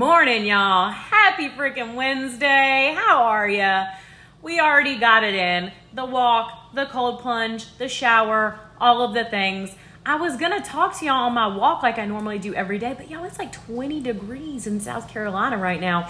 morning, y'all. Happy freaking Wednesday. How are ya? We already got it in. The walk, the cold plunge, the shower, all of the things. I was gonna talk to y'all on my walk like I normally do every day, but y'all, it's like 20 degrees in South Carolina right now.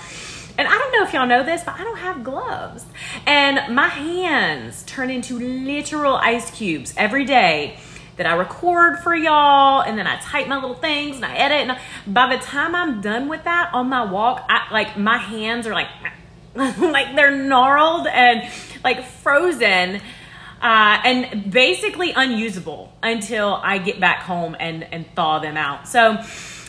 And I don't know if y'all know this, but I don't have gloves. And my hands turn into literal ice cubes every day that I record for y'all and then I type my little things and I edit. And by the time I'm done with that on my walk, I like my hands are like, like they're gnarled and like frozen. Uh, and basically unusable until I get back home and, and thaw them out. So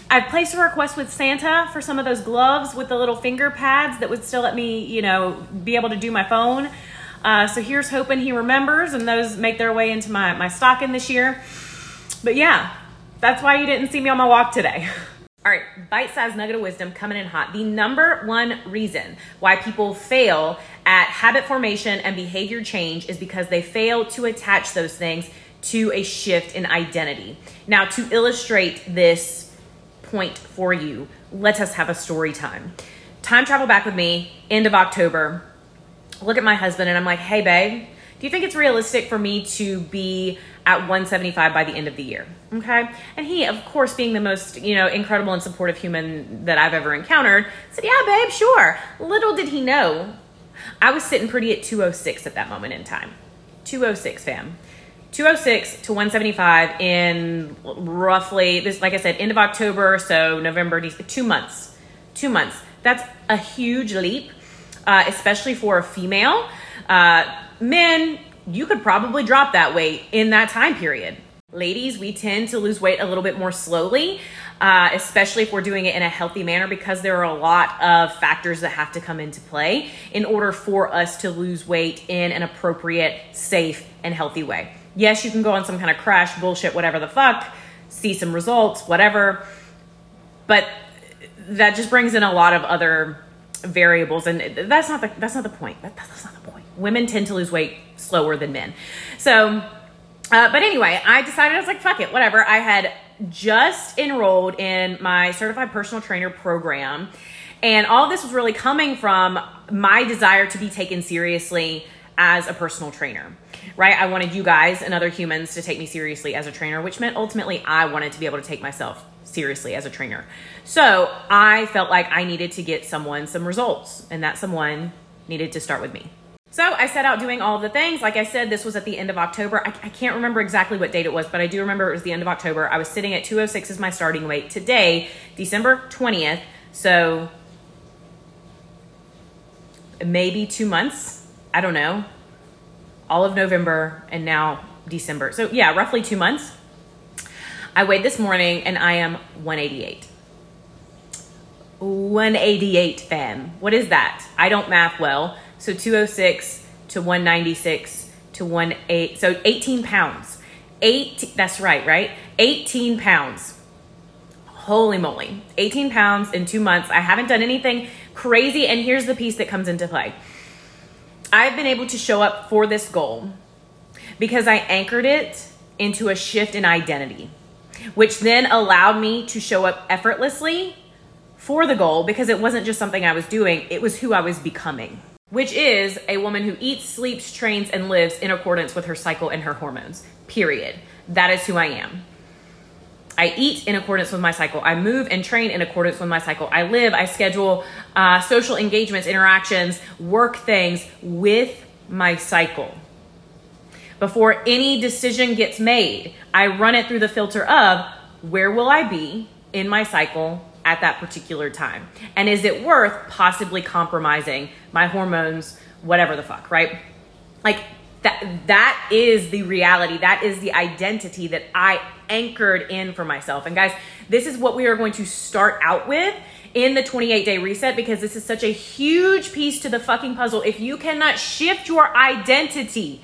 I've placed a request with Santa for some of those gloves with the little finger pads that would still let me, you know, be able to do my phone. Uh, so here's hoping he remembers and those make their way into my, my stocking this year. But yeah, that's why you didn't see me on my walk today. All right, bite sized nugget of wisdom coming in hot. The number one reason why people fail at habit formation and behavior change is because they fail to attach those things to a shift in identity. Now, to illustrate this point for you, let us have a story time. Time travel back with me, end of October look at my husband and I'm like, hey, babe, do you think it's realistic for me to be at 175 by the end of the year? Okay. And he, of course, being the most, you know, incredible and supportive human that I've ever encountered, said, yeah, babe, sure. Little did he know, I was sitting pretty at 206 at that moment in time. 206, fam. 206 to 175 in roughly this like i said end of october so november two months two months that's a huge leap uh, especially for a female. Uh, men, you could probably drop that weight in that time period. Ladies, we tend to lose weight a little bit more slowly, uh, especially if we're doing it in a healthy manner, because there are a lot of factors that have to come into play in order for us to lose weight in an appropriate, safe, and healthy way. Yes, you can go on some kind of crash, bullshit, whatever the fuck, see some results, whatever, but that just brings in a lot of other variables and that's not the that's not the point. That, that's not the point. Women tend to lose weight slower than men. So uh, but anyway i decided i was like fuck it whatever. I had just enrolled in my certified personal trainer program and all this was really coming from my desire to be taken seriously as a personal trainer right i wanted you guys and other humans to take me seriously as a trainer which meant ultimately i wanted to be able to take myself seriously as a trainer. So I felt like I needed to get someone some results, and that someone needed to start with me. So I set out doing all the things. Like I said, this was at the end of October. I, I, can't remember exactly what date it was, but I do remember it was the end of October. I was sitting at 206 as my starting weight. Today, December 20th, so maybe two months. I don't know. All of November and now December. So yeah, roughly two months. I weighed this morning and I am 188. 188, fam. What is that? I don't math well. So 206 to 196 to 18. So 18 pounds. Eight. That's right, right? 18 pounds. Holy moly. 18 pounds in two months. I haven't done anything crazy. And here's the piece that comes into play I've been able to show up for this goal because I anchored it into a shift in identity which then allowed me to show up effortlessly for the goal because it wasn't just something I was doing, it was who I was becoming, which is a woman who eats, sleeps, trains, and lives in accordance with her cycle and her hormones. Period. That is who I am. I eat in accordance with my cycle. I move and train in accordance with my cycle. I live, I schedule uh, social engagements, interactions, work things with my cycle before any decision gets made, I run it through the filter of where will I be in my cycle at that particular time? And is it worth possibly compromising my hormones, whatever the fuck, right? Like that that is the reality. That is the identity that I anchored in for myself. And guys, this is what we are going to start out with in the 28 day reset because this is such a huge piece to the fucking puzzle. If you cannot shift your identity,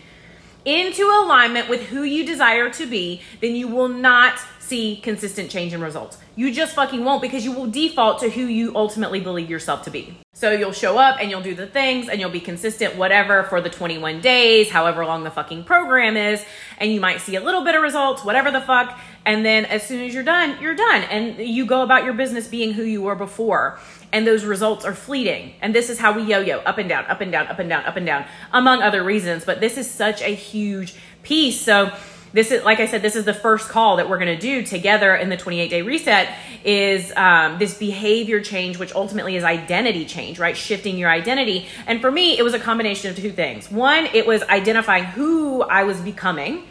into alignment with who you desire to be, then you will not see consistent change in results. You just fucking won't because you will default to who you ultimately believe yourself to be. So you'll show up and you'll do the things and you'll be consistent, whatever, for the 21 days, however long the fucking program is, and you might see a little bit of results, whatever the fuck, And then as soon as you're done, you're done. And you go about your business being who you were before. And those results are fleeting. And this is how we yo yo up and down, up and down, up and down, up and down, among other reasons. But this is such a huge piece. So, this is like i said this is the first call that we're going to do together in the 28 day reset is um, this behavior change which ultimately is identity change right shifting your identity and for me it was a combination of two things one it was identifying who i was becoming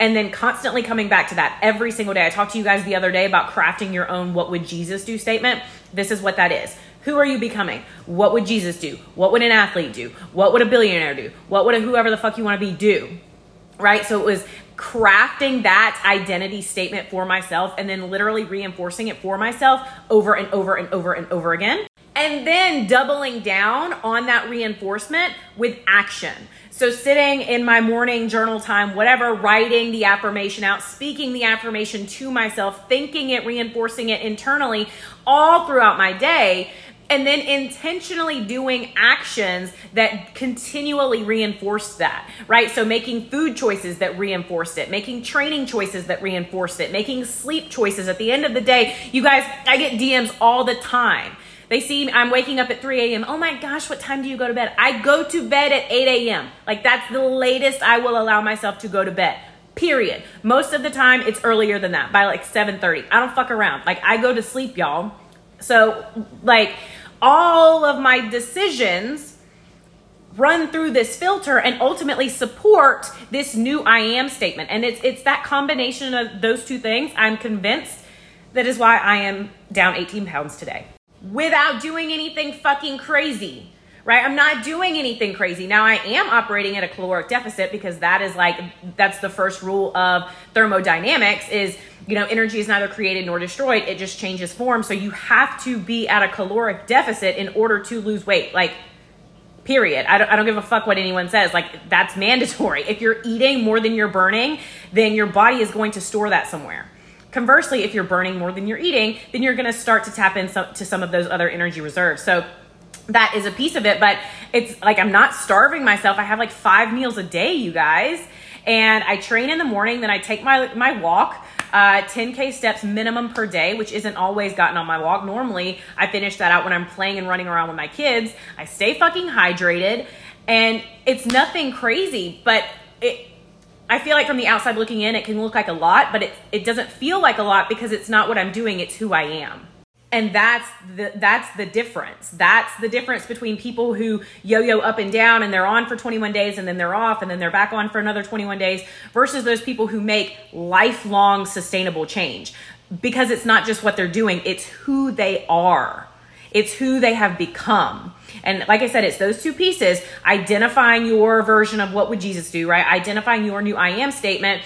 and then constantly coming back to that every single day i talked to you guys the other day about crafting your own what would jesus do statement this is what that is who are you becoming? What would Jesus do? What would an athlete do? What would a billionaire do? What would a whoever the fuck you want to be do? Right? So it was crafting that identity statement for myself and then literally reinforcing it for myself over and over and over and over again. And then doubling down on that reinforcement with action. So, sitting in my morning journal time, whatever, writing the affirmation out, speaking the affirmation to myself, thinking it, reinforcing it internally all throughout my day and then intentionally doing actions that continually reinforce that, right? So making food choices that reinforced it, making training choices that reinforced it, making sleep choices. At the end of the day, you guys, I get DMs all the time. They see I'm waking up at 3 a.m. Oh my gosh, what time do you go to bed? I go to bed at 8 a.m. Like that's the latest I will allow myself to go to bed. Period. Most of the time it's earlier than that by like 7:30. I don't fuck around. Like I go to sleep, y'all. So like all of my decisions run through this filter and ultimately support this new I am statement. And it's it's that combination of those two things, I'm convinced that is why I am down 18 pounds today. Without doing anything fucking crazy. Right? I'm not doing anything crazy. Now I am operating at a caloric deficit because that is like that's the first rule of thermodynamics is you know, energy is neither created nor destroyed, it just changes form. So you have to be at a caloric deficit in order to lose weight. Like, period. I don't, I don't give a fuck what anyone says. Like, that's mandatory. If you're eating more than you're burning, then your body is going to store that somewhere. Conversely, if you're burning more than you're eating, then you're going to start to tap into some of those other energy reserves. So, that is a piece of it, but it's like I'm not starving myself. I have like five meals a day, you guys. And I train in the morning, then I take my, my walk uh, 10K steps minimum per day, which isn't always gotten on my walk. Normally, I finish that out when I'm playing and running around with my kids. I stay fucking hydrated, and it's nothing crazy, but it. I feel like from the outside looking in, it can look like a lot, but it, it doesn't feel like a lot because it's not what I'm doing, it's who I am. And that's the that's the difference. That's the difference between people who yo-yo up and down and they're on for 21 days and then they're off and then they're back on for another 21 days versus those people who make lifelong sustainable change. Because it's not just what they're doing it's who they are it's who they have become and like i said it's those two pieces identifying your version of what would jesus do right identifying your new i am statement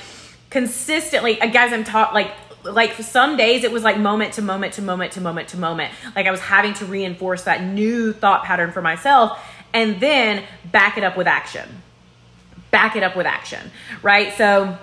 consistently uh, guys i'm taught like like some days it was like moment to moment to moment to moment to moment. Like I was having to reinforce that new thought pattern for myself and then back it up with action. Back it up with action, right? So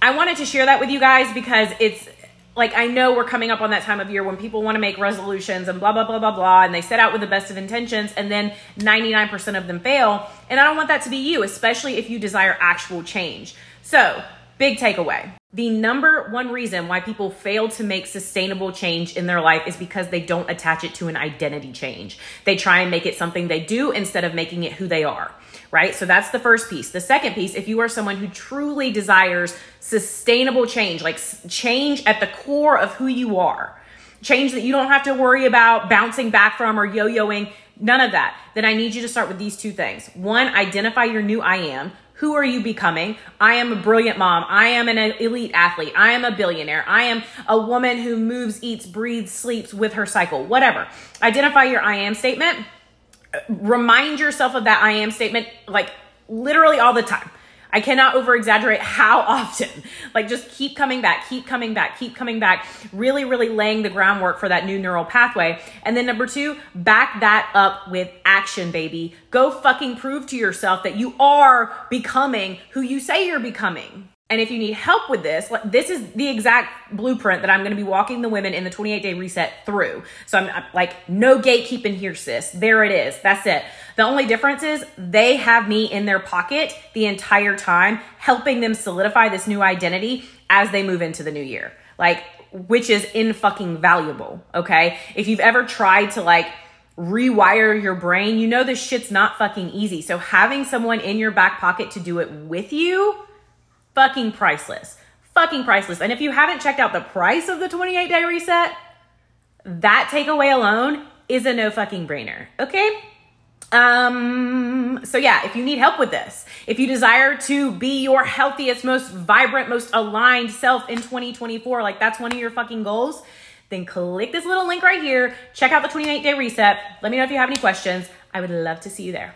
I wanted to share that with you guys because it's like I know we're coming up on that time of year when people want to make resolutions and blah blah blah blah blah and they set out with the best of intentions and then 99% of them fail and I don't want that to be you especially if you desire actual change. So, big takeaway the number one reason why people fail to make sustainable change in their life is because they don't attach it to an identity change. They try and make it something they do instead of making it who they are, right? So that's the first piece. The second piece, if you are someone who truly desires sustainable change, like change at the core of who you are, change that you don't have to worry about bouncing back from or yo yoing, none of that, then I need you to start with these two things. One, identify your new I am. Who are you becoming? I am a brilliant mom. I am an elite athlete. I am a billionaire. I am a woman who moves, eats, breathes, sleeps with her cycle. Whatever. Identify your I am statement. Remind yourself of that I am statement like literally all the time. I cannot over exaggerate how often. Like just keep coming back, keep coming back, keep coming back, really, really laying the groundwork for that new neural pathway. And then number two, back that up with action, baby. Go fucking prove to yourself that you are becoming who you say you're becoming. And if you need help with this, this is the exact blueprint that I'm going to be walking the women in the 28 day reset through. So I'm, I'm like, no gatekeeping here, sis. There it is. That's it. The only difference is they have me in their pocket the entire time, helping them solidify this new identity as they move into the new year. Like, which is in fucking valuable. Okay. If you've ever tried to like, rewire your brain, you know this shit's not fucking easy. So having someone in your back pocket to do it with you fucking priceless. Fucking priceless. And if you haven't checked out the price of the 28 day reset, that takeaway alone is a no fucking brainer. Okay? Um, so yeah, if you need help with this, if you desire to be your healthiest, most vibrant, most aligned self in 2024, like that's one of your fucking goals, then click this little link right here. Check out the 28 day reset. Let me know if you have any questions. I would love to see you there.